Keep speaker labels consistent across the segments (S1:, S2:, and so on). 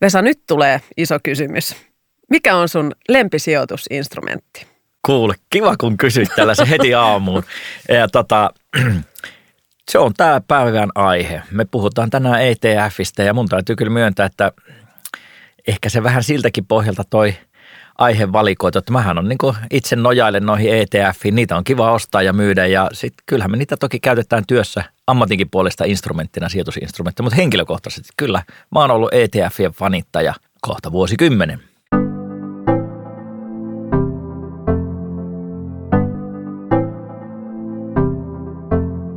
S1: Vesa, nyt tulee iso kysymys. Mikä on sun lempisijoitusinstrumentti?
S2: Kuule, kiva kun kysyt tällaisen heti aamuun. Ja tota, se on tämä päivän aihe. Me puhutaan tänään ETFistä ja mun täytyy kyllä myöntää, että ehkä se vähän siltäkin pohjalta toi aihe valikoitu, että mähän on niin itse nojailen noihin ETFiin, niitä on kiva ostaa ja myydä ja sitten kyllähän me niitä toki käytetään työssä ammatinkin puolesta instrumenttina, sijoitusinstrumenttina, mutta henkilökohtaisesti kyllä mä oon ollut ETFien fanittaja kohta vuosikymmenen.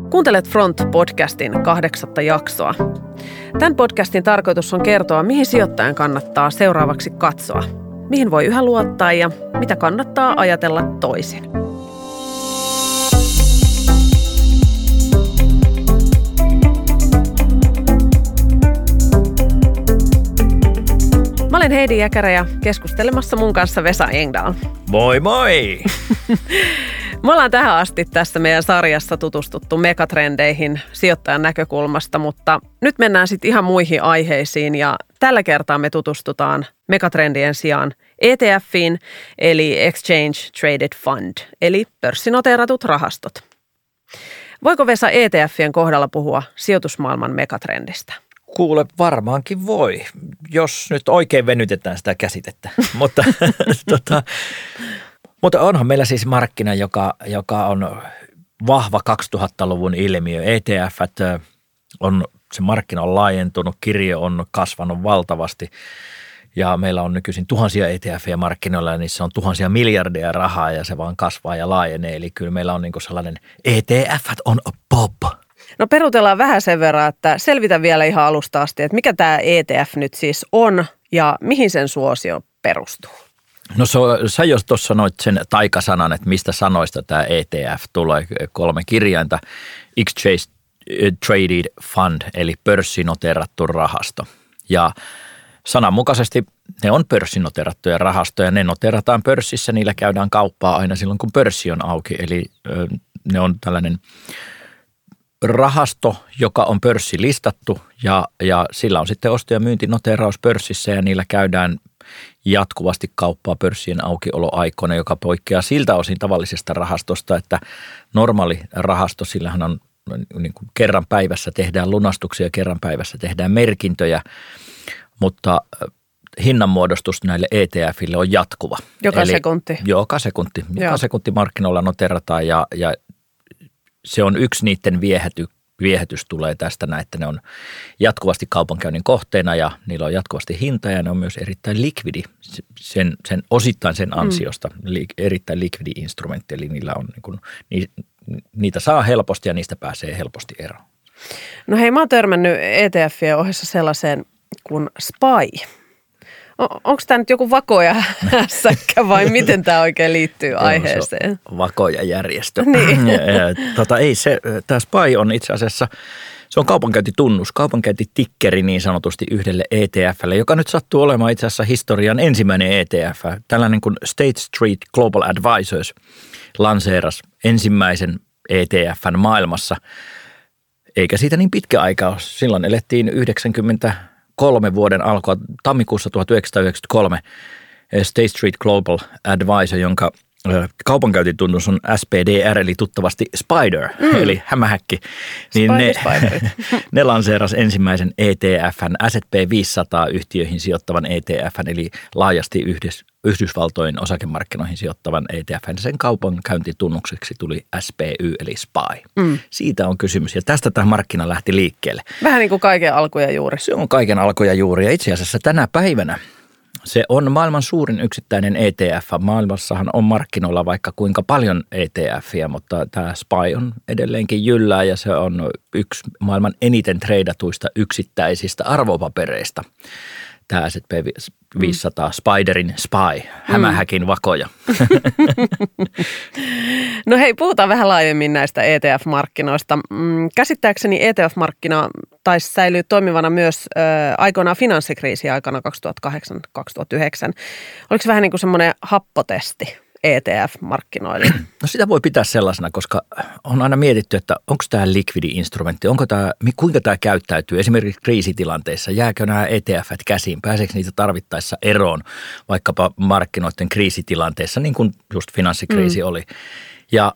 S1: Kuuntelet Front-podcastin kahdeksatta jaksoa. Tämän podcastin tarkoitus on kertoa, mihin sijoittajan kannattaa seuraavaksi katsoa, mihin voi yhä luottaa ja mitä kannattaa ajatella toisin. Mä olen Heidi Jäkärä ja keskustelemassa mun kanssa Vesa Engdahl.
S2: Moi moi!
S1: Me ollaan tähän asti tässä meidän sarjassa tutustuttu megatrendeihin sijoittajan näkökulmasta, mutta nyt mennään sitten ihan muihin aiheisiin ja tällä kertaa me tutustutaan megatrendien sijaan ETFiin eli Exchange Traded Fund eli pörssinoteeratut rahastot. Voiko Vesa ETFien kohdalla puhua sijoitusmaailman megatrendistä?
S2: Kuule, varmaankin voi, jos nyt oikein venytetään sitä käsitettä. mutta tota, mutta onhan meillä siis markkina, joka, joka on vahva 2000-luvun ilmiö. ETF on, se markkina on laajentunut, kirjo on kasvanut valtavasti ja meillä on nykyisin tuhansia ETF-jä markkinoilla ja niissä on tuhansia miljardeja rahaa ja se vaan kasvaa ja laajenee. Eli kyllä meillä on niin sellainen ETF on a pop.
S1: No perutellaan vähän sen verran, että selvitä vielä ihan alusta asti, että mikä tämä ETF nyt siis on ja mihin sen suosio perustuu.
S2: No so, sä jos tuossa sanoit sen taikasanan, että mistä sanoista tämä ETF tulee, kolme kirjainta, Exchange Traded Fund, eli pörssinoterattu rahasto. Ja sananmukaisesti ne on pörssinoterattuja rahastoja, ne noterataan pörssissä, niillä käydään kauppaa aina silloin, kun pörssi on auki, eli ne on tällainen rahasto, joka on pörssilistattu ja, ja sillä on sitten osto- ja myyntinoteraus pörssissä ja niillä käydään jatkuvasti kauppaa pörssien aukioloaikoina, joka poikkeaa siltä osin tavallisesta rahastosta, että normaali rahasto, sillähän on niin kuin kerran päivässä tehdään lunastuksia, kerran päivässä tehdään merkintöjä, mutta äh, hinnanmuodostus näille ETFille on jatkuva.
S1: Joka Eli, sekunti.
S2: Joka sekunti. Joka Joo. sekunti markkinoilla noterataan ja, ja se on yksi niiden viehäty, viehätys tulee tästä näin, että ne on jatkuvasti kaupankäynnin kohteena ja niillä on jatkuvasti hinta ja ne on myös erittäin likvidi sen, sen osittain sen mm. ansiosta, mm. li, erittäin likvidi instrumentti, eli niillä on niin kuin, ni, niitä saa helposti ja niistä pääsee helposti eroon.
S1: No hei, mä oon törmännyt ETFien ohessa sellaiseen kuin SPY. Onko tämä nyt joku vakoja hässäkkä vai miten tämä oikein liittyy aiheeseen?
S2: vakoja järjestö. Niin. tota, ei se, tämä SPY on itse asiassa, se on kaupankäyntitunnus, kaupankäyntitikkeri niin sanotusti yhdelle ETFlle, joka nyt sattuu olemaan itse asiassa historian ensimmäinen ETF. Tällainen kuin State Street Global Advisors lanseeras ensimmäisen ETFn maailmassa. Eikä siitä niin pitkä aika ole. Silloin elettiin 90 kolme vuoden alkua, tammikuussa 1993 eh, State Street Global Advisor, jonka kaupankäyntitunnus on SPDR, eli tuttavasti Spider, mm. eli hämähäkki. Niin Spider, ne, ne lanseeras ensimmäisen ETFn, S&P 500-yhtiöihin sijoittavan ETFn, eli laajasti yhdys, Yhdysvaltojen osakemarkkinoihin sijoittavan ETFn. Sen kaupankäyntitunnukseksi tuli SPY, eli SPY. Mm. Siitä on kysymys, ja tästä tämä markkina lähti liikkeelle.
S1: Vähän niin kuin kaiken alkuja juuri.
S2: Se on kaiken alkuja juuri, ja itse asiassa tänä päivänä – se on maailman suurin yksittäinen ETF. Maailmassahan on markkinoilla vaikka kuinka paljon ETFiä, mutta tämä SPY on edelleenkin jyllää ja se on yksi maailman eniten treidatuista yksittäisistä arvopapereista. Tämä S&P 500 mm. Spiderin Spy, hämähäkin vakoja.
S1: no hei, puhutaan vähän laajemmin näistä ETF-markkinoista. Mm, käsittääkseni ETF-markkina taisi säilyä toimivana myös aikoinaan finanssikriisi aikana 2008-2009. Oliko se vähän niin kuin semmoinen happotesti ETF-markkinoille?
S2: No sitä voi pitää sellaisena, koska on aina mietitty, että onko tämä likvidi-instrumentti, onko tämä, kuinka tämä käyttäytyy esimerkiksi kriisitilanteissa, jääkö nämä ETF käsiin, pääseekö niitä tarvittaessa eroon vaikkapa markkinoiden kriisitilanteessa, niin kuin just finanssikriisi mm. oli. Ja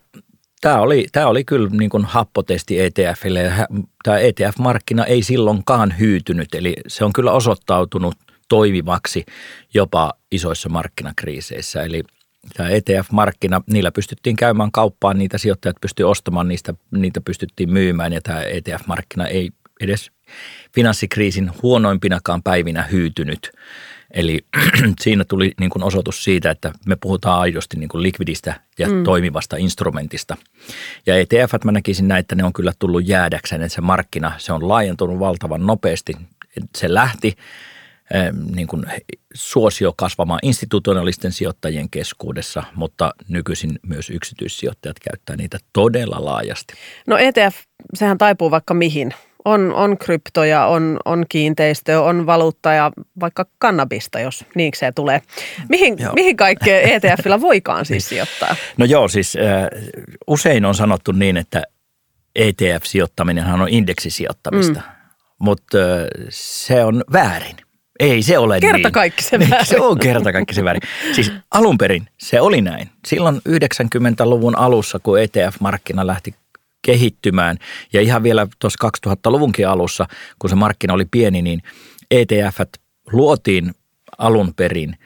S2: Tämä oli, tämä oli kyllä niin kuin happotesti ETFille ja tämä ETF-markkina ei silloinkaan hyytynyt, eli se on kyllä osoittautunut toimivaksi jopa isoissa markkinakriiseissä. Eli tämä ETF-markkina, niillä pystyttiin käymään kauppaan, niitä sijoittajat pystyivät ostamaan, niistä, niitä pystyttiin myymään ja tämä ETF-markkina ei edes finanssikriisin huonoimpinakaan päivinä hyytynyt. Eli siinä tuli niin kuin osoitus siitä, että me puhutaan aidosti niin kuin likvidistä ja mm. toimivasta instrumentista. Ja ETF, mä näkisin näin, että ne on kyllä tullut jäädäkseen, että se markkina, se on laajentunut valtavan nopeasti. Se lähti niin kuin suosio kasvamaan institutionaalisten sijoittajien keskuudessa, mutta nykyisin myös yksityissijoittajat käyttää niitä todella laajasti.
S1: No ETF, sehän taipuu vaikka mihin. On, on kryptoja, on, on kiinteistö, on valuutta ja vaikka kannabista, jos se tulee. Mihin, mihin kaikkeen ETFillä voikaan siis sijoittaa?
S2: No joo, siis äh, usein on sanottu niin, että ETF-sijoittaminenhan on indeksisijoittamista, mm. mutta äh, se on väärin. Ei se ole
S1: kerta niin. kaikki se väärin.
S2: Se on kerta kaikki se väärin. Siis alun perin se oli näin. Silloin 90-luvun alussa, kun ETF-markkina lähti kehittymään ja ihan vielä tuossa 2000-luvunkin alussa, kun se markkina oli pieni, niin ETF luotiin alun perin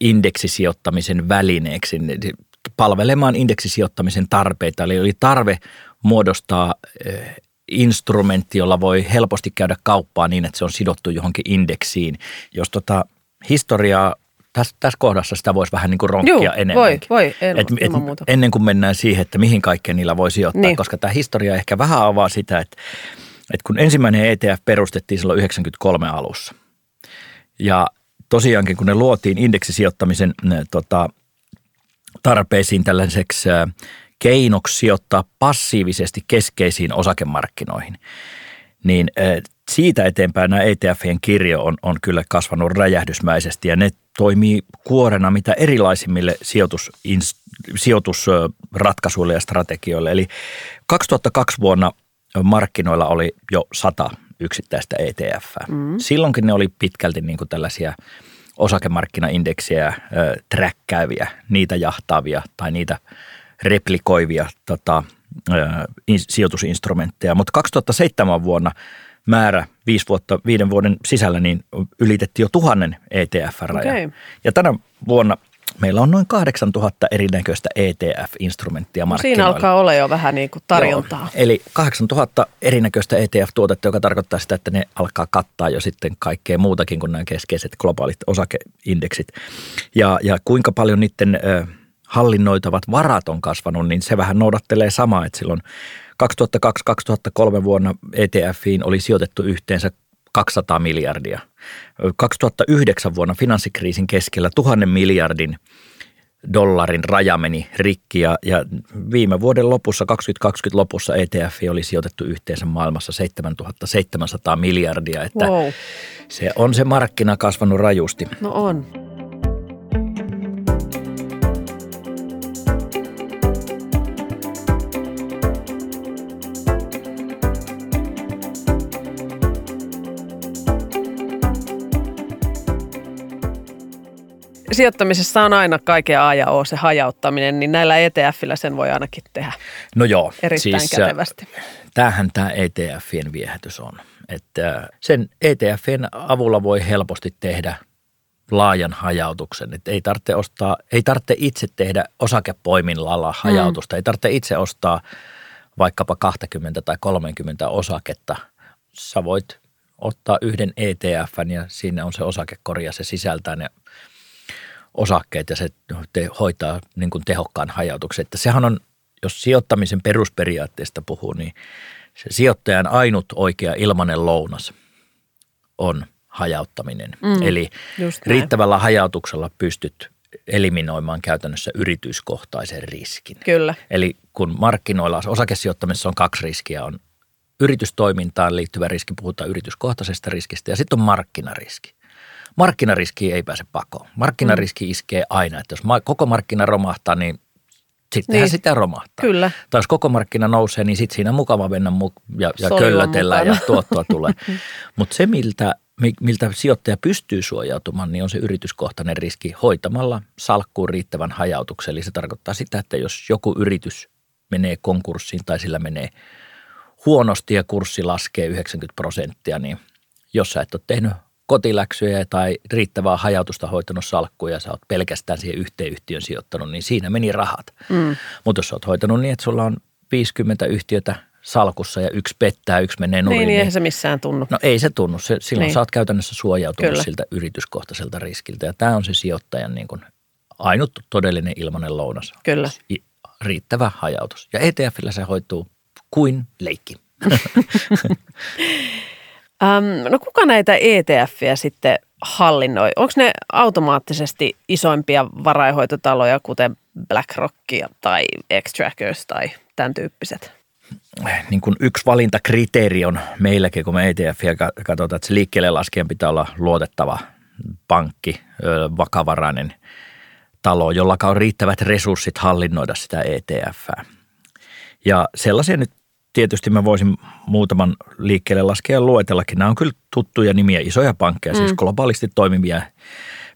S2: indeksisijoittamisen välineeksi palvelemaan indeksisijoittamisen tarpeita. Eli oli tarve muodostaa eh, instrumentti, jolla voi helposti käydä kauppaa niin, että se on sidottu johonkin indeksiin. Jos tota historiaa tässä, tässä kohdassa sitä voisi vähän niin kuin ronkkia Juu, enemmänkin.
S1: voi, voi en,
S2: et, et, ennen kuin mennään siihen, että mihin kaikkeen niillä voi sijoittaa, niin. koska tämä historia ehkä vähän avaa sitä, että, että kun ensimmäinen ETF perustettiin silloin 93 alussa ja tosiaankin kun ne luotiin indeksisijoittamisen ne, tota, tarpeisiin tällaiseksi keinoksi sijoittaa passiivisesti keskeisiin osakemarkkinoihin, niin siitä eteenpäin nämä ETFien kirjo on, on kyllä kasvanut räjähdysmäisesti ja ne toimii kuorena mitä erilaisimmille sijoitus, sijoitusratkaisuille ja strategioille. Eli 2002 vuonna markkinoilla oli jo sata yksittäistä ETF. Mm. Silloinkin ne oli pitkälti niin kuin tällaisia osakemarkkinaindeksiä äh, träkkääviä, niitä jahtaavia tai niitä replikoivia tota, sijoitusinstrumentteja. Mutta 2007 vuonna määrä viisi vuotta, viiden vuoden sisällä niin ylitettiin jo tuhannen ETF-raja. Okay. Ja tänä vuonna meillä on noin 8000 erinäköistä ETF-instrumenttia markkinoilla.
S1: No siinä alkaa olla jo vähän niin kuin tarjontaa. Joo,
S2: eli 8000 erinäköistä ETF-tuotetta, joka tarkoittaa sitä, että ne alkaa kattaa jo sitten kaikkea muutakin kuin nämä keskeiset globaalit osakeindeksit. Ja, ja kuinka paljon niiden hallinnoitavat varat on kasvanut, niin se vähän noudattelee samaa, että silloin 2002-2003 vuonna ETFiin oli sijoitettu yhteensä 200 miljardia. 2009 vuonna finanssikriisin keskellä tuhannen miljardin dollarin raja meni rikki ja, ja viime vuoden lopussa, 2020 lopussa ETF oli sijoitettu yhteensä maailmassa 7700 miljardia, että wow. se on se markkina kasvanut rajusti.
S1: No on. Sijoittamisessa on aina kaiken A ja O se hajauttaminen, niin näillä ETFillä sen voi ainakin tehdä
S2: No joo,
S1: erittäin siis, kätevästi.
S2: Tämähän tämä ETFien viehätys on. Että sen ETFien avulla voi helposti tehdä laajan hajautuksen. Että ei tarvitse, ostaa, ei tarvitse itse tehdä osakepoiminnalla hajautusta. Mm. Ei tarvitse itse ostaa vaikkapa 20 tai 30 osaketta. Sä voit ottaa yhden ETFn ja siinä on se osakekori ja se sisältää ne osakkeet ja se te, hoitaa niin kuin tehokkaan hajautuksen. Että sehän on, jos sijoittamisen perusperiaatteesta puhuu, niin se sijoittajan ainut oikea ilmanen lounas on hajauttaminen. Mm, Eli riittävällä hajautuksella pystyt eliminoimaan käytännössä yrityskohtaisen riskin.
S1: Kyllä.
S2: Eli kun markkinoilla osakesijoittamisessa on kaksi riskiä, on yritystoimintaan liittyvä riski, puhutaan yrityskohtaisesta riskistä ja sitten on markkinariski markkinariski ei pääse pakoon. Markkinariski mm. iskee aina, että jos koko markkina romahtaa, niin sittenhän niin. sitä romahtaa.
S1: Kyllä.
S2: Tai jos koko markkina nousee, niin sitten siinä mukava mennä mu- ja, ja köllötellä mukana. ja tuottoa tulee. Mutta se, miltä, miltä sijoittaja pystyy suojautumaan, niin on se yrityskohtainen riski hoitamalla salkkuun riittävän hajautuksen. Eli se tarkoittaa sitä, että jos joku yritys menee konkurssiin tai sillä menee huonosti ja kurssi laskee 90 prosenttia, niin jos sä et ole tehnyt kotiläksyjä tai riittävää hajautusta hoitanut salkkuja ja sä oot pelkästään siihen yhteen yhtiön sijoittanut, niin siinä meni rahat. Mm. Mutta jos sä oot hoitanut niin, että sulla on 50 yhtiötä salkussa ja yksi pettää, yksi menee nurin.
S1: Niin, niin eihän se missään tunnu.
S2: No ei se tunnu. Se, silloin niin. sä oot käytännössä suojautunut Kyllä. siltä yrityskohtaiselta riskiltä. Ja tämä on se sijoittajan niin kuin ainut todellinen ilmanen lounas.
S1: Kyllä.
S2: Riittävä hajautus. Ja ETFillä se hoituu kuin leikki.
S1: Um, no kuka näitä ETFiä sitten hallinnoi? Onko ne automaattisesti isoimpia varainhoitotaloja, kuten BlackRock tai X-Trackers tai tämän tyyppiset?
S2: Niin kuin yksi valintakriteeri on meilläkin, kun me ETFiä katsotaan, että se liikkeelle laskijan pitää olla luotettava pankki, vakavarainen talo, jolla on riittävät resurssit hallinnoida sitä ETFää. Ja sellaisia nyt tietysti mä voisin muutaman liikkeelle laskea luetellakin. Nämä on kyllä tuttuja nimiä, isoja pankkeja, siis mm. siis globaalisti toimivia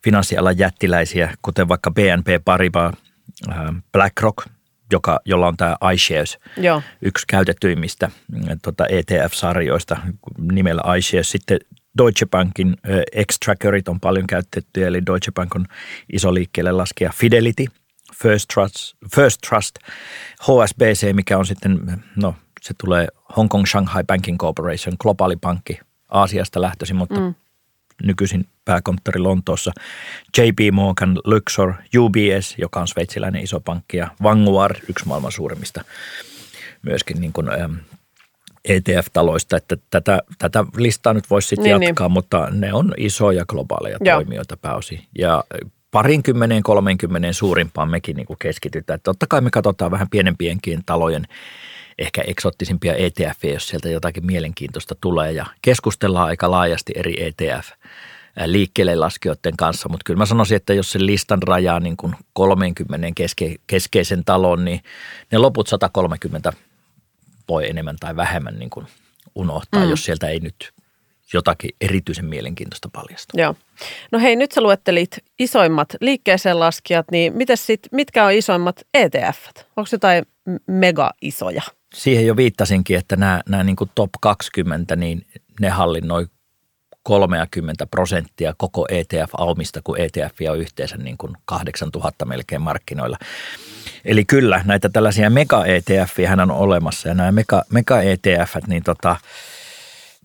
S2: finanssialan jättiläisiä, kuten vaikka BNP Paribas, äh, BlackRock, joka, jolla on tämä iShares, Joo. yksi käytetyimmistä äh, tota ETF-sarjoista nimellä iShares. Sitten Deutsche Bankin äh, X-Trackerit on paljon käytetty, eli Deutsche Bank on iso liikkeelle laskea Fidelity, First Trust, First Trust, HSBC, mikä on sitten no, se tulee Hong Kong Shanghai Banking Corporation, globaali pankki Aasiasta lähtöisin, mutta mm. nykyisin pääkonttori Lontoossa. JP Morgan, Luxor, UBS, joka on sveitsiläinen iso pankki ja Vanguard, yksi maailman suurimmista myöskin niin kuin, ähm, ETF-taloista, että tätä, tätä listaa nyt voisi sitten niin, niin. jatkaa, niin. mutta ne on isoja globaaleja Joo. toimijoita pääosin. Ja parinkymmeneen, kolmenkymmenen suurimpaan mekin niin kuin keskitytään. Totta kai me katsotaan vähän pienempienkin talojen ehkä eksottisimpia ETF, jos sieltä jotakin mielenkiintoista tulee ja keskustellaan aika laajasti eri ETF liikkeelle laskijoiden kanssa, mutta kyllä mä sanoisin, että jos se listan rajaa niin kuin 30 keske, keskeisen talon, niin ne loput 130 voi enemmän tai vähemmän niin kuin unohtaa, mm. jos sieltä ei nyt jotakin erityisen mielenkiintoista paljasta.
S1: Joo. No hei, nyt sä luettelit isoimmat liikkeeseen laskijat, niin mites sit, mitkä on isoimmat ETF? Onko jotain mega isoja?
S2: Siihen jo viittasinkin, että nämä, nämä niin top 20, niin ne hallinnoi 30 prosenttia koko ETF-aumista, kun ETF on yhteensä niin kuin 8000 melkein markkinoilla. Eli kyllä, näitä tällaisia mega-ETF hän on olemassa ja nämä mega, mega-ETF, niin tota,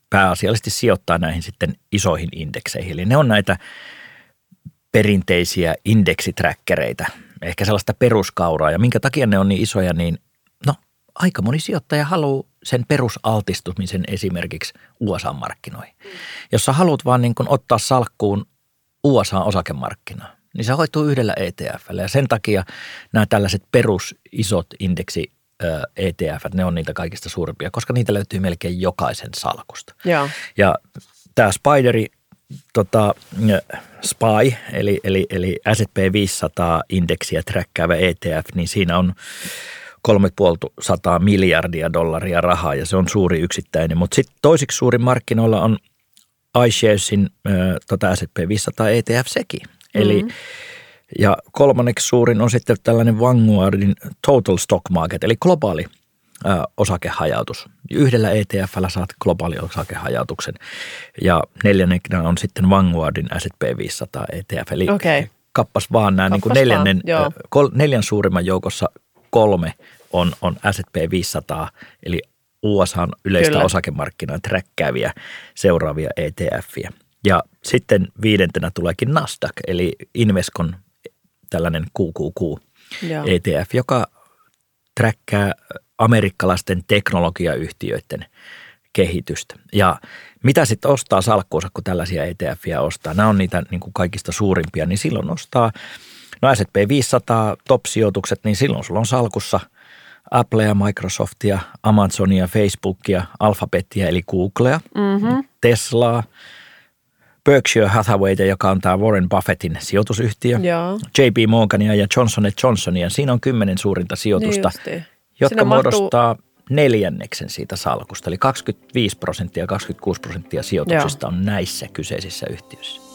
S2: pääasiallisesti sijoittaa näihin sitten isoihin indekseihin. Eli ne on näitä perinteisiä indeksiträkkereitä, ehkä sellaista peruskauraa. Ja minkä takia ne on niin isoja, niin aika moni sijoittaja haluaa sen perusaltistumisen esimerkiksi USA-markkinoihin. Mm. Jos sä haluat vaan niin kuin ottaa salkkuun USA-osakemarkkinaa, niin se hoituu yhdellä ETFllä. Ja sen takia nämä tällaiset perusisot indeksi ETF, ne on niitä kaikista suurimpia, koska niitä löytyy melkein jokaisen salkusta.
S1: Ja,
S2: ja tämä Spideri, tota, SPY, eli, eli, eli S&P 500 indeksiä träkkäävä ETF, niin siinä on 3,5 miljardia dollaria rahaa ja se on suuri yksittäinen. Mutta sitten toisiksi suurin markkinoilla on iSharesin äh, tota S&P 500 ETF sekin. Eli mm-hmm. Ja kolmanneksi suurin on sitten tällainen Vanguardin Total Stock Market, eli globaali äh, osakehajautus. Yhdellä ETFllä saat globaali osakehajautuksen. Ja neljänneksenä on sitten Vanguardin S&P 500 ETF. Eli okay. kappas vaan nämä kappas niin kuin neljännen, vaan, kol, neljän suurimman joukossa kolme on, on S&P 500, eli USA yleistä Kyllä. osakemarkkinaa träkkääviä seuraavia ETFiä. Ja sitten viidentenä tuleekin Nasdaq, eli Invescon tällainen QQQ Joo. ETF, joka träkkää amerikkalaisten teknologiayhtiöiden kehitystä. Ja mitä sitten ostaa salkkuunsa, kun tällaisia ETFiä ostaa? Nämä on niitä niin kuin kaikista suurimpia, niin silloin ostaa, no S&P 500 top-sijoitukset, niin silloin sulla on salkussa – Applea, Microsoftia, Amazonia, Facebookia, Alphabetia eli Googlea, mm-hmm. Teslaa, Berkshire Hathawayta, joka on tämä Warren Buffettin sijoitusyhtiö,
S1: Joo.
S2: JP Morgania ja Johnson Johnsonia. Siinä on kymmenen suurinta sijoitusta,
S1: Niin
S2: jotka
S1: mahtuu-
S2: muodostaa neljänneksen siitä salkusta. Eli 25 prosenttia ja 26 prosenttia sijoituksista on näissä kyseisissä yhtiöissä.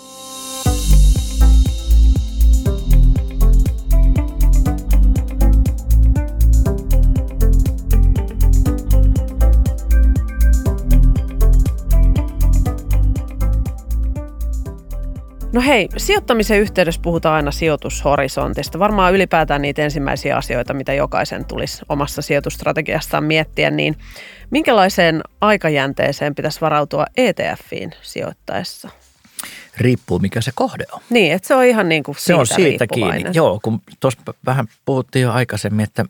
S1: No hei, sijoittamisen yhteydessä puhutaan aina sijoitushorisontista. Varmaan ylipäätään niitä ensimmäisiä asioita, mitä jokaisen tulisi omassa sijoitusstrategiassaan miettiä, niin minkälaiseen aikajänteeseen pitäisi varautua ETFiin sijoittaessa?
S2: Riippuu mikä se kohde on.
S1: Niin, että se on ihan niin kuin
S2: Se
S1: siitä
S2: on siitä kiinni. Joo, kun tuossa vähän puhuttiin jo aikaisemmin, että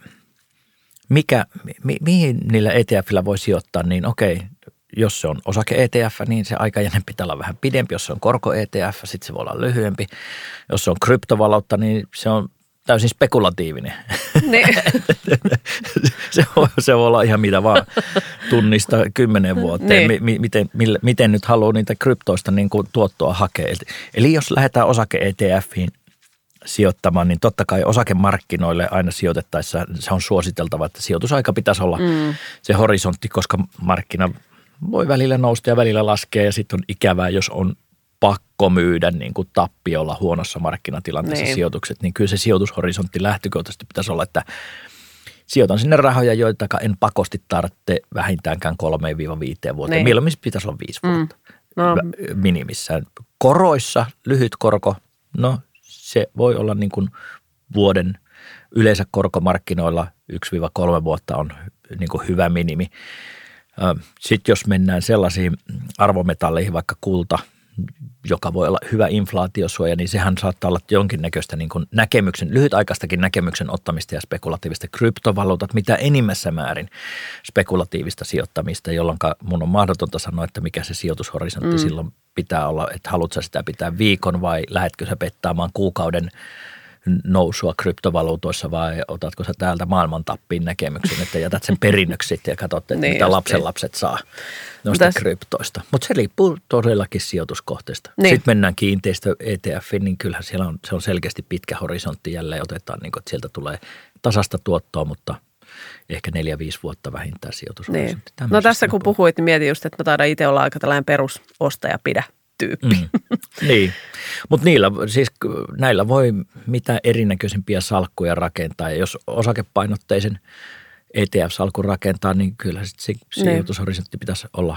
S2: mikä, mi, mihin niillä ETFillä voi sijoittaa, niin okei, jos se on osake-ETF, niin se aikajänne pitää olla vähän pidempi. Jos se on korko-ETF, sitten se voi olla lyhyempi. Jos se on kryptovaluutta, niin se on täysin spekulatiivinen.
S1: Niin.
S2: se, voi, se voi olla ihan mitä vaan tunnista kymmenen vuoteen,
S1: Niin.
S2: mi, miten, mille, miten nyt haluaa niitä kryptoista niin kuin tuottoa hakea. Eli, eli jos lähdetään osake-ETFiin sijoittamaan, niin totta kai osakemarkkinoille aina sijoitettaessa se on suositeltava, että sijoitusaika pitäisi olla mm. se horisontti, koska markkina voi välillä nousta ja välillä laskea ja sitten on ikävää, jos on pakko myydä niin kuin tappiolla huonossa markkinatilanteessa
S1: Niin.
S2: sijoitukset, niin kyllä se sijoitushorisontti lähtökohtaisesti pitäisi olla, että sijoitan sinne rahoja, joita en pakosti tarvitse vähintäänkään 3-5 vuotta.
S1: Niin.
S2: Mieluummin pitäisi olla 5 vuotta
S1: No,
S2: Vä- minimissään. Koroissa lyhyt korko, no se voi olla niin kuin vuoden yleensä korkomarkkinoilla 1-3 vuotta on niin kuin hyvä minimi. Sitten jos mennään sellaisiin arvometalleihin, vaikka kulta, joka voi olla hyvä inflaatiosuoja, niin sehän saattaa olla jonkinnäköistä niin kuin näkemyksen, lyhytaikaistakin näkemyksen ottamista ja spekulatiivista kryptovaluutat, mitä enimmässä määrin spekulatiivista sijoittamista, jolloin mun on mahdotonta sanoa, että mikä se sijoitushorisontti mm. silloin pitää olla, että haluatko sitä pitää viikon vai lähetkö sä pettaamaan kuukauden nousua kryptovaluutoissa vai otatko sä täältä maailman tappiin näkemyksen, että jätät sen perinnöksi sitten ja katsot, että
S1: Niin
S2: niin mitä
S1: justiin.
S2: lapsenlapset saa noista
S1: Täs-
S2: kryptoista. Mutta se riippuu todellakin sijoituskohteesta.
S1: Niin.
S2: Niin. Sitten mennään kiinteistö ETF, niin kyllähän siellä on, se on selkeästi pitkä horisontti jälleen otetaan, niin kuin, että sieltä tulee tasasta tuottoa, mutta ehkä neljä, viisi vuotta vähintään
S1: niin.
S2: sijoitushorisontti.
S1: No tässä kun puhuit, niin mietin just, että mä taidan itse olla aika tällainen perusostaja pidä tyyppi.
S2: Mm. niin, mutta niillä, siis näillä voi mitä erinäköisimpiä salkkuja rakentaa ja jos osakepainotteisen ETF-salkun rakentaa, niin kyllä sit se sijoitushorisontti pitäisi olla,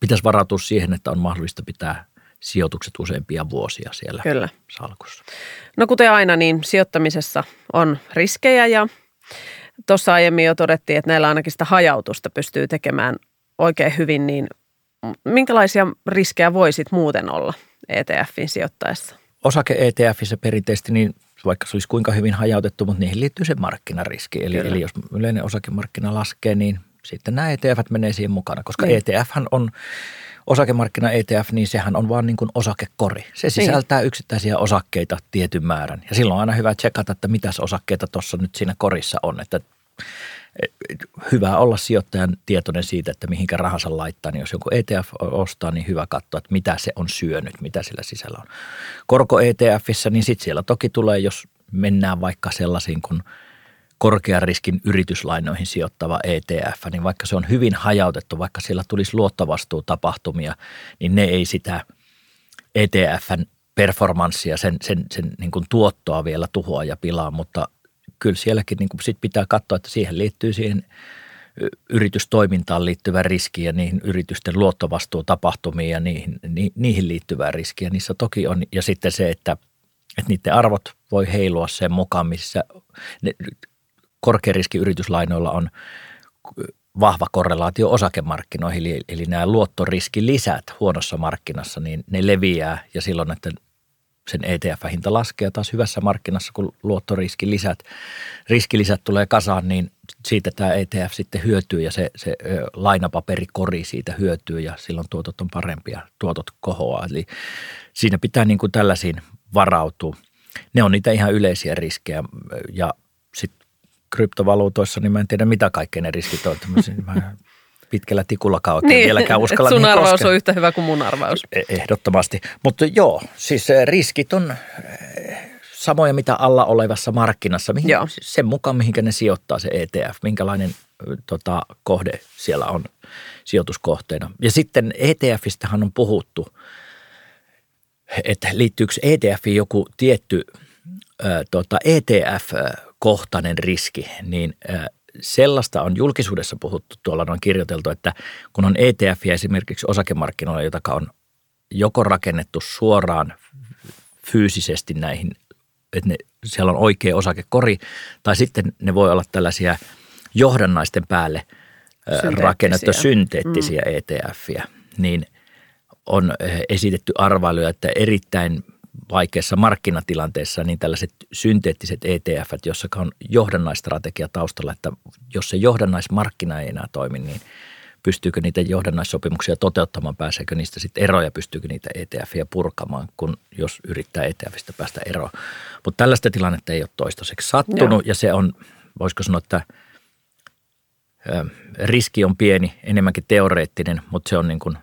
S2: pitäisi varautua siihen, että on mahdollista pitää sijoitukset useampia vuosia siellä
S1: Kyllä.
S2: salkussa.
S1: No kuten aina, niin sijoittamisessa on riskejä ja tuossa aiemmin jo todettiin, että näillä ainakin sitä hajautusta pystyy tekemään oikein hyvin, niin minkälaisia riskejä voisit muuten olla ETFin sijoittaessa?
S2: Osake ETFissä perinteisesti, niin vaikka se olisi kuinka hyvin hajautettu, mutta niihin liittyy se markkinariski. Eli,
S1: Kyllä.
S2: eli jos yleinen osakemarkkina laskee, niin sitten nämä ETF menee siihen mukana, koska
S1: Niin.
S2: niin. ETF on osakemarkkina ETF, niin sehän on vaan niin kuin osakekori. Se sisältää yksittäisiä osakkeita tietyn määrän. Ja silloin on aina hyvä tsekata, että mitäs osakkeita tuossa nyt siinä korissa on. Että hyvä olla sijoittajan tietoinen siitä, että mihinkä rahansa laittaa. Niin jos joku ETF ostaa, niin hyvä katsoa, että mitä se on syönyt, mitä sillä sisällä on. Korko ETFissä, niin sitten siellä toki tulee, jos mennään vaikka sellaisiin kuin korkean riskin yrityslainoihin sijoittava ETF, niin vaikka se on hyvin hajautettu, vaikka siellä tulisi luottovastuutapahtumia, niin ne ei sitä ETFn performanssia, sen, sen, sen niin kuin tuottoa vielä tuhoa ja pilaa, mutta kyllä sielläkin niin kuin sit pitää katsoa, että siihen liittyy siihen yritystoimintaan liittyvä riski ja niihin yritysten luottovastuutapahtumiin ja niihin, ni, niihin liittyvää riskiä. Niissä toki on, ja sitten se, että, että niiden arvot voi heilua sen mukaan, missä ne, korkeariski yrityslainoilla on vahva korrelaatio osakemarkkinoihin, eli, eli nämä luottoriskilisät huonossa markkinassa, niin ne leviää ja silloin, että sen ETF-hinta laskee taas hyvässä markkinassa, kun luottoriskilisät, riskilisät tulee kasaan, niin siitä tämä ETF sitten hyötyy ja se, se lainapaperikori siitä hyötyy ja silloin tuotot on parempia, tuotot kohoaa. Eli siinä pitää niin kuin tällaisiin varautua. Ne on niitä ihan yleisiä riskejä ja sitten kryptovaluutoissa, niin mä en tiedä mitä kaikkea ne riskit on. pitkällä tikulla oikein niin, vieläkään uskalla
S1: sun arvaus
S2: koskea.
S1: on yhtä hyvä kuin mun arvaus.
S2: E- Ehdottomasti. Mutta joo, siis riskit on samoja mitä alla olevassa markkinassa. Mihin,
S1: Joo.
S2: sen mukaan, mihinkä ne sijoittaa se ETF, minkälainen tota, kohde siellä on sijoituskohteena. Ja sitten ETFistähän on puhuttu, että liittyykö ETFiin joku tietty ö, tota, ETF-kohtainen riski, niin ö, sellaista on julkisuudessa puhuttu, tuolla on kirjoiteltu, että kun on ETF esimerkiksi osakemarkkinoilla, jota on joko rakennettu suoraan fyysisesti näihin, että ne, siellä on oikea osakekori, tai sitten ne voi olla tällaisia johdannaisten päälle
S1: Synteettisiä.
S2: rakennettu synteettisiä mm. ETFiä, niin on esitetty arvailuja, että erittäin vaikeassa markkinatilanteessa niin tällaiset synteettiset ETF, jossa on johdannaistrategia taustalla, että jos se johdannaismarkkina ei enää toimi, niin pystyykö niitä johdannaissopimuksia toteuttamaan, pääseekö niistä sitten eroja, pystyykö niitä ETFiä purkamaan, kun jos yrittää ETFistä päästä eroon. Mutta tällaista tilannetta ei ole toistaiseksi sattunut
S1: Joo.
S2: ja se on, voisiko sanoa, että riski on pieni, enemmänkin teoreettinen, mutta se on niin kuin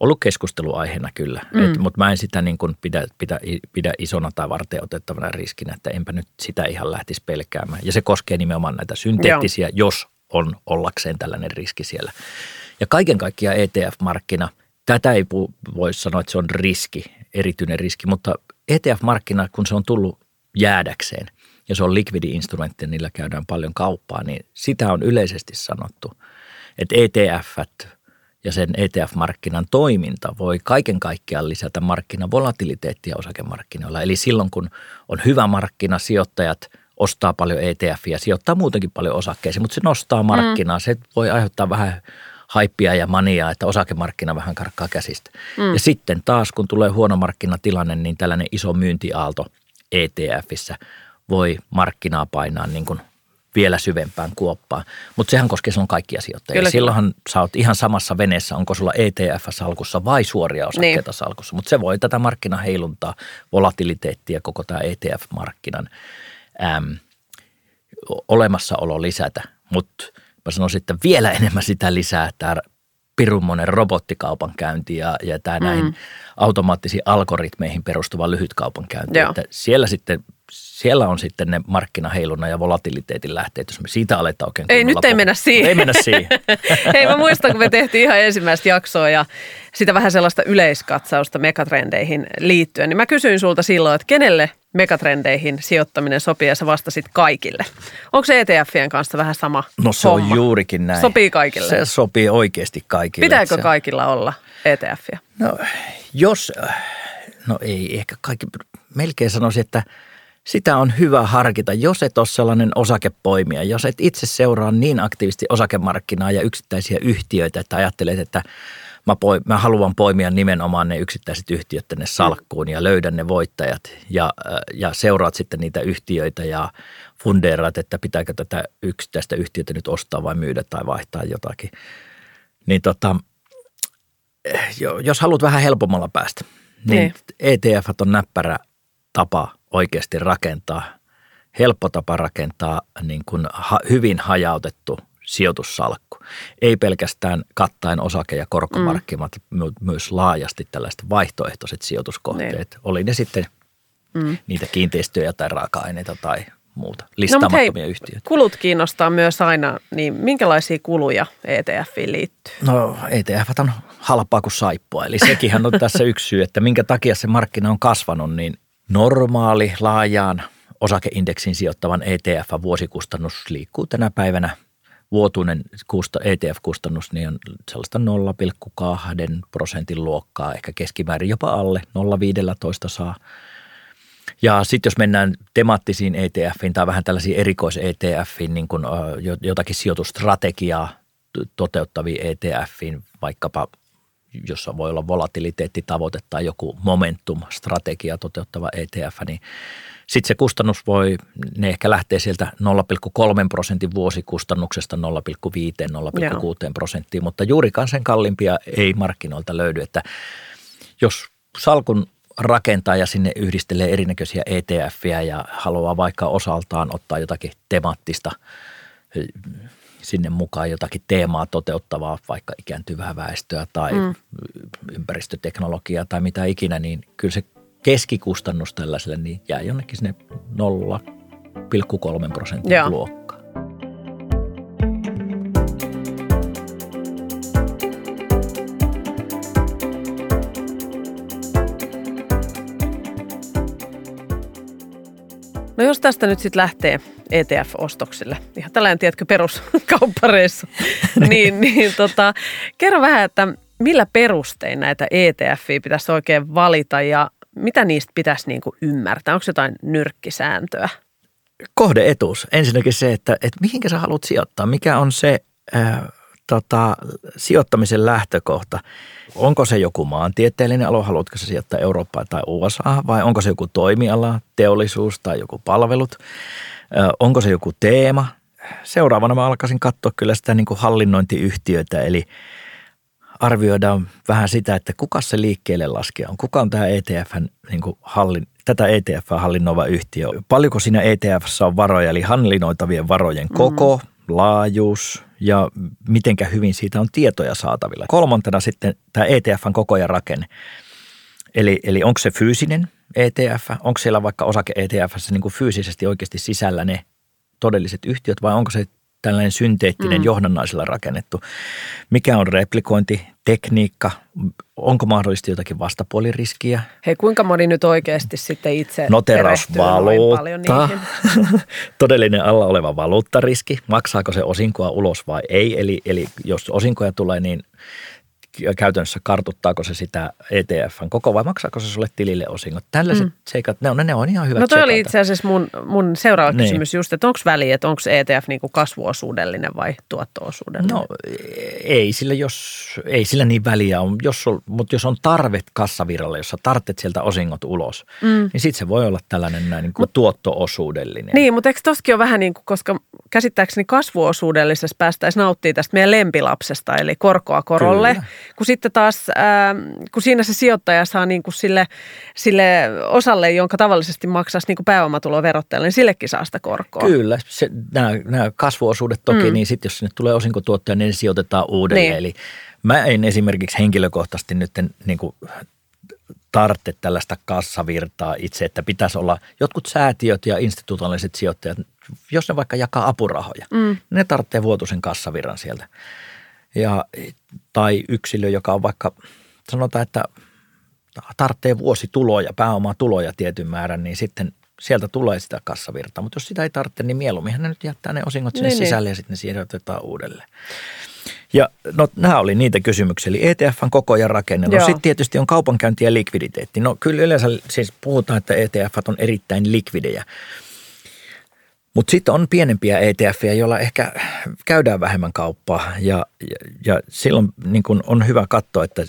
S2: ollut keskusteluaiheena kyllä. Mm. Mutta mä en sitä niin kuin pidä, pidä, pidä isona tai varten otettavana riskinä, että enpä nyt sitä ihan lähtisi pelkäämään. Ja se koskee nimenomaan näitä synteettisiä, Joo. jos on ollakseen tällainen riski siellä. Ja kaiken kaikkiaan ETF-markkina, tätä ei voi sanoa, että se on riski, erityinen riski, mutta ETF-markkina, kun se on tullut jäädäkseen ja se on likvidi instrumentti ja niillä käydään paljon kauppaa, niin sitä on yleisesti sanottu, että ETF ja sen ETF-markkinan toiminta voi kaiken kaikkiaan lisätä markkinavolatiliteettia osakemarkkinoilla. Eli silloin, kun on hyvä markkina, sijoittajat ostaa paljon ETFiä, sijoittaa muutenkin paljon osakkeisiin, mutta se nostaa markkinaa. Mm. Se voi aiheuttaa vähän haippia ja maniaa, että osakemarkkina vähän karkkaa käsistä. Mm. Ja sitten taas, kun tulee huono markkinatilanne, niin tällainen iso myyntiaalto ETFissä voi markkinaa painaa niin kuin vielä syvempään kuoppaan. Mutta sehän koskee silloin kaikkia sijoittajia.
S1: Kyllä,
S2: Silloinhan sä oot ihan samassa veneessä, onko sulla ETF-salkussa vai suoria osakkeita niin. salkussa. Mutta se voi tätä markkinaa heiluntaa, volatiliteettia, koko tämä ETF-markkinan äm, olemassaolo lisätä. Mutta mä sanoisin, että vielä enemmän sitä lisää tämä pirunmonen robottikaupankäynti ja, ja tämä mm. näihin automaattisiin algoritmeihin perustuva lyhytkaupankäynti.
S1: Joo.
S2: Että siellä sitten siellä on sitten ne markkinaheilunnan ja volatiliteetin lähteet, jos me siitä aletaan oikein
S1: Ei, nyt
S2: kunnolla
S1: ei
S2: puhua.
S1: mennä siihen.
S2: Ei mennä siihen.
S1: Hei, mä muistan, kun me tehtiin ihan ensimmäistä jaksoa ja sitä vähän sellaista yleiskatsausta megatrendeihin liittyen, niin mä kysyin sulta silloin, että kenelle megatrendeihin sijoittaminen sopii ja sä vastasit kaikille. Onko se ETFien kanssa vähän sama
S2: No se
S1: homma?
S2: on juurikin näin.
S1: Sopii kaikille.
S2: Se sopii oikeasti kaikille.
S1: Pitääkö
S2: Se-
S1: kaikilla olla ETFiä?
S2: No jos, no ei ehkä kaikki, melkein sanoisin, että sitä on hyvä harkita, jos et ole sellainen osakepoimija, jos et itse seuraa niin aktiivisesti osakemarkkinaa ja yksittäisiä yhtiöitä, että ajattelet, että mä, poi, mä haluan poimia nimenomaan ne yksittäiset yhtiöt tänne salkkuun ja löydän ne voittajat ja, äh, ja seuraat sitten niitä yhtiöitä ja fundeeraat, että pitääkö tätä yksittäistä yhtiötä nyt ostaa vai myydä tai vaihtaa jotakin. Niin tota, jo- jos haluat vähän helpommalla päästä, niin
S1: Niin.
S2: ETF on näppärä tapa oikeasti rakentaa, helppo tapa rakentaa niin kuin ha, hyvin hajautettu sijoitussalkku. Ei pelkästään kattaen osake- ja korkomarkkinat, mm. myös laajasti tällaiset vaihtoehtoiset sijoituskohteet. Niin. Oli ne sitten mm. niitä kiinteistöjä tai raaka-aineita tai muuta,
S1: No,
S2: listaamattomia
S1: hei,
S2: yhtiöitä.
S1: kulut kiinnostaa myös aina, niin minkälaisia kuluja ETFiin liittyy?
S2: No ETF on halpaa kuin saippua, eli sekinhän on tässä yksi syy, että minkä takia se markkina on kasvanut, niin normaali laajaan osakeindeksin sijoittavan ETF-vuosikustannus liikkuu tänä päivänä. Vuotuinen kusta- ETF-kustannus niin on sellaista 0,2 prosentin luokkaa, ehkä keskimäärin jopa alle 0,15 saa. Ja sitten jos mennään temaattisiin ETFiin tai vähän tällaisiin erikois-ETFiin, niin kuin jotakin sijoitustrategiaa toteuttaviin ETFiin, vaikkapa jossa voi olla volatiliteettitavoite tai joku momentum-strategia toteuttava ETF, niin sitten se kustannus voi, ne ehkä lähtee sieltä 0,3 prosentin vuosikustannuksesta 0,5-0,6 prosenttiin, mutta juurikaan sen kalliimpia ei markkinoilta löydy, että jos salkun rakentaa ja sinne yhdistelee erinäköisiä ETFiä ja haluaa vaikka osaltaan ottaa jotakin temaattista sinne mukaan jotakin teemaa toteuttavaa, vaikka ikääntyvää väestöä tai mm. ympäristöteknologiaa tai mitä ikinä, niin kyllä se keskikustannus tällaiselle niin jää jonnekin sinne 0,3 prosentin luokkaan.
S1: No jos tästä nyt sitten lähtee ETF-ostoksille, ihan tällainen, tiedätkö, peruskauppareissa, niin, niin tota, kerro vähän, että millä perustein näitä etf pitäisi oikein valita ja mitä niistä pitäisi niin kuin ymmärtää? Onko jotain nyrkkisääntöä?
S2: Kohdeetuus. Ensinnäkin se, että, että mihinkä sä haluat sijoittaa. Mikä on se äh, tota, sijoittamisen lähtökohta? Onko se joku maantieteellinen alue, haluatko se sijoittaa Eurooppaan tai USA vai onko se joku toimiala, teollisuus tai joku palvelut? Onko se joku teema? Seuraavana mä alkaisin katsoa kyllä sitä niin kuin hallinnointiyhtiötä, eli arvioidaan vähän sitä, että kuka se liikkeelle laskee on. Kuka on tämä ETF, niin kuin hallin, tätä ETF hallinnoiva yhtiö? Paljonko siinä ETFssä on varoja, eli hallinnoitavien varojen koko, mm laajuus ja mitenkä hyvin siitä on tietoja saatavilla. Kolmantena sitten tämä ETFn koko ja rakenne. Eli, eli onko se fyysinen ETF, onko siellä vaikka osake ETFssä niin kuin fyysisesti oikeasti sisällä ne todelliset yhtiöt vai onko se tällainen synteettinen mm. johdannaisilla rakennettu. Mikä on replikointitekniikka? Onko mahdollisesti jotakin vastapuoliriskiä?
S1: Hei, kuinka moni nyt oikeasti sitten itse
S2: Noterausvaluutta, todellinen alla oleva valuuttariski, maksaako se osinkoa ulos vai ei? Eli, eli jos osinkoja tulee, niin käytännössä kartuttaako se sitä ETFn koko vai maksaako se sulle tilille osingot. Tällaiset mm. seikat, ne on, ne on ihan hyvät
S1: No toi oli itse asiassa mun, mun seuraava niin. kysymys just, että onko väliä, että onko ETF niin kuin kasvuosuudellinen vai tuottoosuudellinen?
S2: No ei sillä, jos, ei sillä niin väliä on, jos on, mutta jos on tarve kassaviralle, jossa tarvitset sieltä osingot ulos, mm. niin sitten se voi olla tällainen näin niin kuin Mut, tuotto-osuudellinen.
S1: Niin, mutta eikö tossakin ole vähän niin kuin, koska käsittääkseni kasvuosuudellisessa päästäisiin nauttimaan tästä meidän lempilapsesta, eli korkoa korolle. Kyllä kun sitten taas, kun siinä se sijoittaja saa niin kuin sille, sille osalle, jonka tavallisesti maksaisi niin kuin pääomatuloverottajalle, niin sillekin saa sitä korkoa.
S2: Kyllä, se, nämä, nämä kasvuosuudet toki, mm. niin sitten jos sinne tulee osinkotuottaja, niin ne sijoitetaan uudelleen. Niin. Eli mä en esimerkiksi henkilökohtaisesti nyt niin kuin tarvitse tällaista kassavirtaa itse, että pitäisi olla jotkut säätiöt ja institutionaaliset sijoittajat, jos ne vaikka jakaa apurahoja, mm. ne tarvitsee vuotuisen kassavirran sieltä ja, tai yksilö, joka on vaikka, sanotaan, että tarvitsee vuosituloja, pääomaa tuloja tietyn määrän, niin sitten sieltä tulee sitä kassavirtaa. Mutta jos sitä ei tarvitse, niin mieluummin ne nyt jättää ne osingot sinne niin, niin. sisälle niin. ja sitten ne sijoitetaan uudelleen. Ja no nämä oli niitä kysymyksiä, eli ETFn koko ja rakenne. No sitten tietysti on kaupankäynti ja likviditeetti. No kyllä yleensä siis puhutaan, että ETF on erittäin likvidejä. Mutta sitten on pienempiä etf joilla ehkä käydään vähemmän kauppaa ja, ja, ja silloin niin kun on hyvä katsoa, että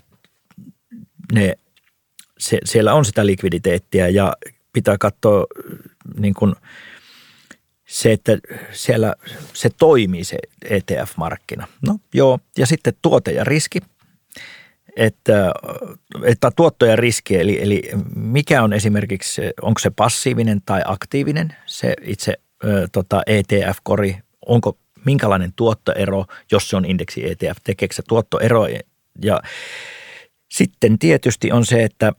S2: ne, se, siellä on sitä likviditeettiä ja pitää katsoa niin kun se, että siellä se toimii se ETF-markkina. No joo, ja sitten tuote ja riski, että, että tuotto ja riski, eli, eli mikä on esimerkiksi, onko se passiivinen tai aktiivinen, se itse tota ETF-kori, onko minkälainen tuottoero, jos se on indeksi ETF, tekeekö se tuottoero ja sitten tietysti on se, että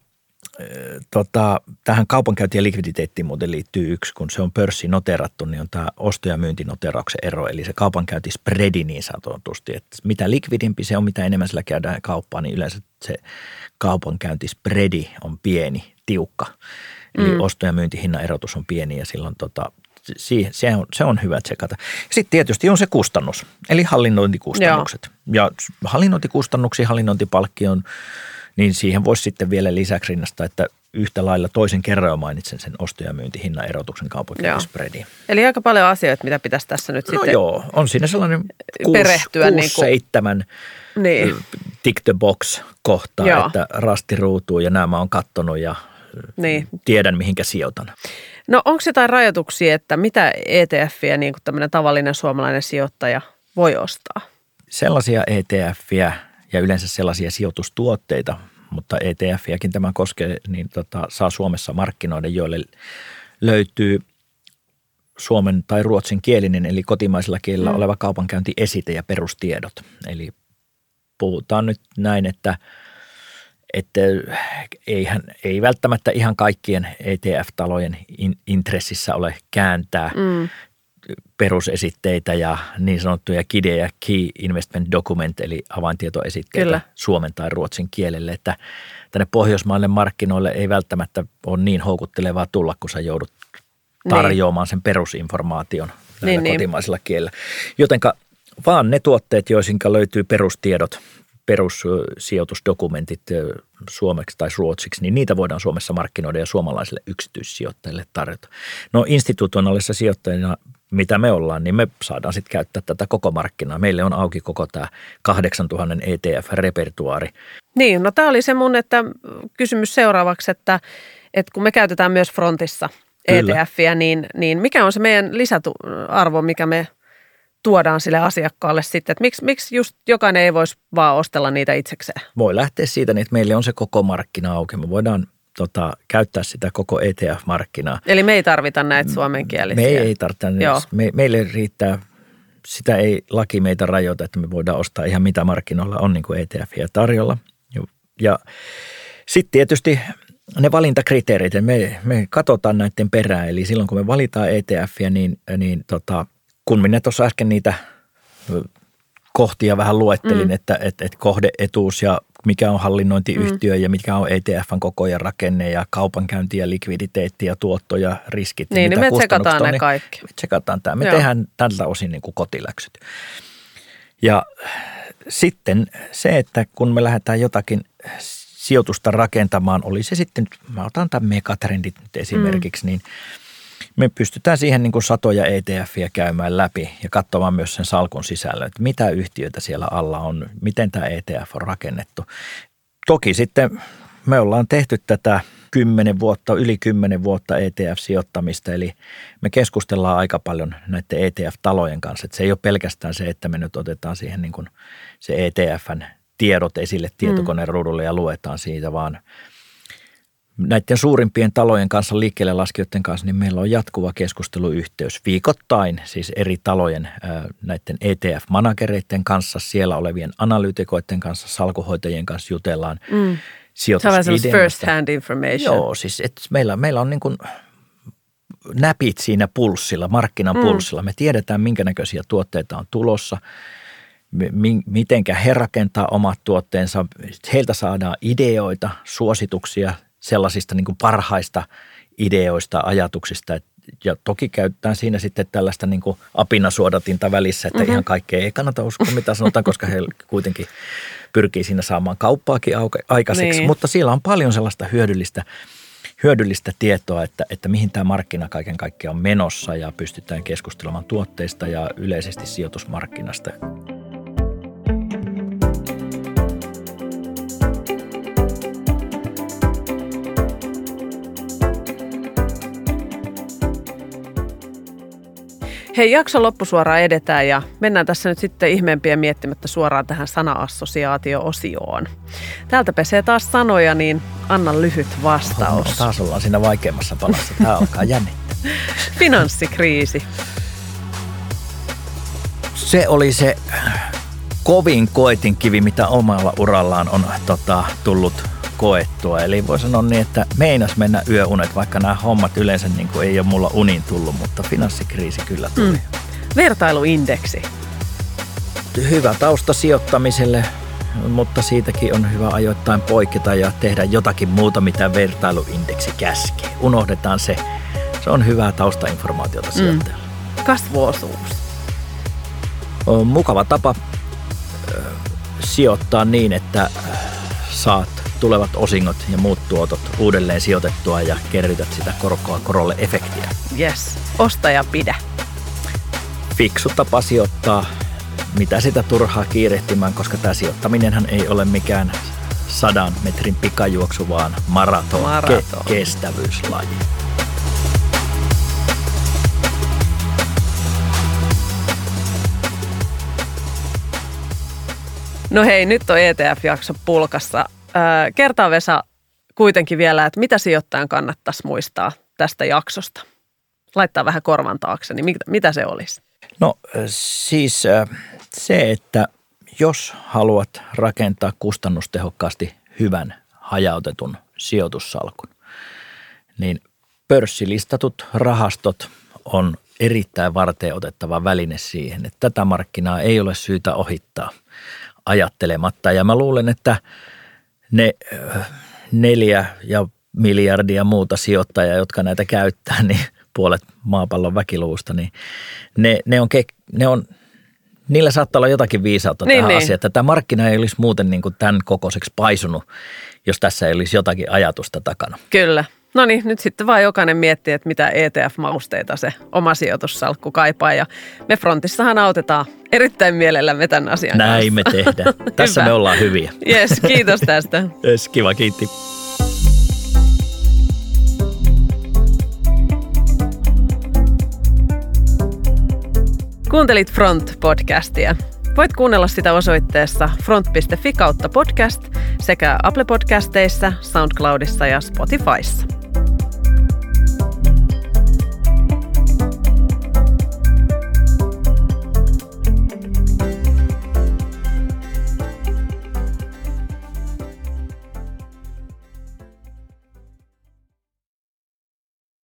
S2: tota, tähän kaupankäynti- ja likviditeettiin muuten liittyy yksi, kun se on pörssinoterattu, niin on tämä osto- ja myyntinoterauksen ero, eli se kaupankäyntispredi niin sanotusti, että mitä likvidimpi se on, mitä enemmän sillä käydään kauppaa, niin yleensä se kaupankäyntispredi on pieni, tiukka. Eli mm. osto- ja myyntihinnan erotus on pieni ja silloin tota, siihen, se, on, se on hyvä tsekata. Sitten tietysti on se kustannus, eli hallinnointikustannukset. Joo. Ja hallinnointikustannuksia, hallinnointipalkkion, niin siihen voisi sitten vielä lisäksi rinnastaa, että yhtä lailla toisen kerran mainitsen sen osto- ja myyntihinnan erotuksen kaupunkispreadiin.
S1: Eli aika paljon asioita, mitä pitäisi tässä nyt no sitten
S2: joo, on siinä sellainen kuusi, perehtyä. Kuusi, niin kuin, seitsemän niin. tick the box kohtaa, joo. että rasti ruutuu ja nämä on kattonut ja niin. tiedän mihinkä sijoitan.
S1: No onko jotain rajoituksia, että mitä ETFiä niin kuin tämmöinen tavallinen suomalainen sijoittaja voi ostaa?
S2: Sellaisia ETFiä ja yleensä sellaisia sijoitustuotteita, mutta ETFiäkin tämä koskee, niin tota, saa Suomessa markkinoida, joille löytyy suomen tai ruotsin kielinen, eli kotimaisella kielellä mm. oleva kaupankäyntiesite ja perustiedot. Eli puhutaan nyt näin, että, että eihän, ei välttämättä ihan kaikkien ETF-talojen in, intressissä ole kääntää mm. perusesitteitä ja niin sanottuja KIDE ja Key Investment Document, eli avaintietoesitteitä Kyllä. suomen tai ruotsin kielelle, että tänne Pohjoismaille markkinoille ei välttämättä ole niin houkuttelevaa tulla, kun sä joudut tarjoamaan niin. sen perusinformaation näillä niin, kotimaisilla niin. kielillä. Jotenka vaan ne tuotteet, joisinka löytyy perustiedot, perussijoitusdokumentit suomeksi tai ruotsiksi, niin niitä voidaan Suomessa markkinoida ja suomalaisille yksityissijoittajille tarjota. No institutionaalisissa sijoittajina, mitä me ollaan, niin me saadaan sitten käyttää tätä koko markkinaa. Meille on auki koko tämä 8000 ETF-repertuaari.
S1: Niin, no tämä oli se mun että kysymys seuraavaksi, että, että kun me käytetään myös frontissa ETFiä, niin, niin mikä on se meidän lisäarvo, mikä me tuodaan sille asiakkaalle sitten, että miksi, miksi just jokainen ei voisi vaan ostella niitä itsekseen?
S2: Voi lähteä siitä, niin että meille on se koko markkina auki. Me voidaan tota, käyttää sitä koko ETF-markkinaa.
S1: Eli me ei tarvita näitä suomenkielisiä?
S2: Me ei, tarvita. Me, meille riittää, sitä ei laki meitä rajoita, että me voidaan ostaa ihan mitä markkinoilla on niin kuin ETFiä tarjolla. Ja, ja sitten tietysti ne valintakriteerit, me, me katsotaan näiden perään. Eli silloin kun me valitaan ETFiä, niin, niin tota, kun minä tuossa äsken niitä kohtia vähän luettelin, mm. että, että, että kohdeetuus ja mikä on hallinnointiyhtiö mm. ja mikä on ETFn koko ja rakenne ja kaupankäynti ja likviditeetti ja tuotto ja riskit.
S1: Niin, niin me tsekataan ne niin kaikki.
S2: Me tsekataan tämä. Me Joo. tehdään tältä osin niin kuin kotiläksyt. Ja sitten se, että kun me lähdetään jotakin sijoitusta rakentamaan, oli se sitten, mä otan tämän megatrendit nyt esimerkiksi, mm. niin – me pystytään siihen niin kuin satoja ETFiä käymään läpi ja katsomaan myös sen salkun sisällä, että mitä yhtiöitä siellä alla on, miten tämä ETF on rakennettu. Toki sitten me ollaan tehty tätä kymmenen vuotta, yli kymmenen vuotta ETF-sijoittamista, eli me keskustellaan aika paljon näiden ETF-talojen kanssa. Että se ei ole pelkästään se, että me nyt otetaan siihen niin kuin se ETFn tiedot esille tietokoneen ruudulle ja luetaan siitä, vaan – näiden suurimpien talojen kanssa, liikkeelle laskijoiden kanssa, niin meillä on jatkuva keskusteluyhteys viikoittain, siis eri talojen näiden ETF-managereiden kanssa, siellä olevien analyytikoiden kanssa, salkuhoitajien kanssa jutellaan mm.
S1: first hand information.
S2: Joo, siis et meillä, meillä on niin kuin näpit siinä pulssilla, markkinan mm. pulssilla. Me tiedetään, minkä näköisiä tuotteita on tulossa, mitenkä he rakentaa omat tuotteensa. Heiltä saadaan ideoita, suosituksia – sellaisista niin kuin parhaista ideoista, ajatuksista. Ja toki käytetään siinä sitten tällaista niin kuin apinasuodatinta välissä, että mm-hmm. ihan kaikkea ei kannata uskoa, mitä sanotaan, koska he kuitenkin pyrkii siinä saamaan kauppaakin aikaiseksi. Niin. Mutta siellä on paljon sellaista hyödyllistä, hyödyllistä tietoa, että, että mihin tämä markkina kaiken kaikkiaan on menossa ja pystytään keskustelemaan tuotteista ja yleisesti sijoitusmarkkinasta.
S1: Hei, jakson loppusuoraan edetään ja mennään tässä nyt sitten ihmeempiä miettimättä suoraan tähän sana-assosiaatio-osioon. Täältä pesee taas sanoja, niin anna lyhyt vastaus.
S2: No, taas ollaan siinä vaikeimmassa palassa. Tämä alkaa jännittää.
S1: Finanssikriisi.
S2: Se oli se kovin koetinkivi, mitä omalla urallaan on tota, tullut koettua. Eli voi sanoa niin, että meinas mennä yöunet, vaikka nämä hommat yleensä niin kuin ei ole mulla unin tullut, mutta finanssikriisi kyllä tuli. Mm.
S1: Vertailuindeksi.
S2: Hyvä tausta sijoittamiselle, mutta siitäkin on hyvä ajoittain poiketa ja tehdä jotakin muuta, mitä vertailuindeksi käskee. Unohdetaan se. Se on hyvää taustainformaatiota sijoittajalle.
S1: Mm. Kasvuosuus.
S2: On mukava tapa sijoittaa niin, että saat tulevat osingot ja muut tuotot uudelleen sijoitettua ja kerrytät sitä korkoa korolle efektiä.
S1: Yes, osta ja pidä.
S2: Fiksu tapa sijoittaa, mitä sitä turhaa kiirehtimään, koska tämä sijoittaminenhan ei ole mikään sadan metrin pikajuoksu, vaan maraton, maraton. Ke- kestävyyslaji.
S1: No hei, nyt on ETF-jakso pulkassa kertaa Vesa kuitenkin vielä, että mitä sijoittajan kannattaisi muistaa tästä jaksosta? laittaa vähän korvan taakse, niin mitä se olisi?
S2: No siis se, että jos haluat rakentaa kustannustehokkaasti hyvän hajautetun sijoitussalkun, niin pörssilistatut rahastot on erittäin varteen otettava väline siihen, että tätä markkinaa ei ole syytä ohittaa ajattelematta. Ja mä luulen, että ne neljä ja miljardia muuta sijoittajaa, jotka näitä käyttää, niin puolet maapallon väkiluvusta, niin ne, ne, on, ne on, niillä saattaa olla jotakin viisautta niin, tähän niin. asiaan, että tämä markkina ei olisi muuten niin kuin tämän kokoiseksi paisunut, jos tässä ei olisi jotakin ajatusta takana.
S1: Kyllä. No niin, nyt sitten vaan jokainen miettii, että mitä ETF-mausteita se oma sijoitussalkku kaipaa. Ja me Frontissahan autetaan erittäin mielellämme tämän asian
S2: Näin kanssa. me tehdään. Tässä me ollaan hyviä.
S1: Yes, kiitos tästä.
S2: yes, kiva, kiitti.
S1: Kuuntelit Front-podcastia. Voit kuunnella sitä osoitteessa front.fi kautta podcast sekä Apple Podcasteissa, SoundCloudissa ja Spotifyssa.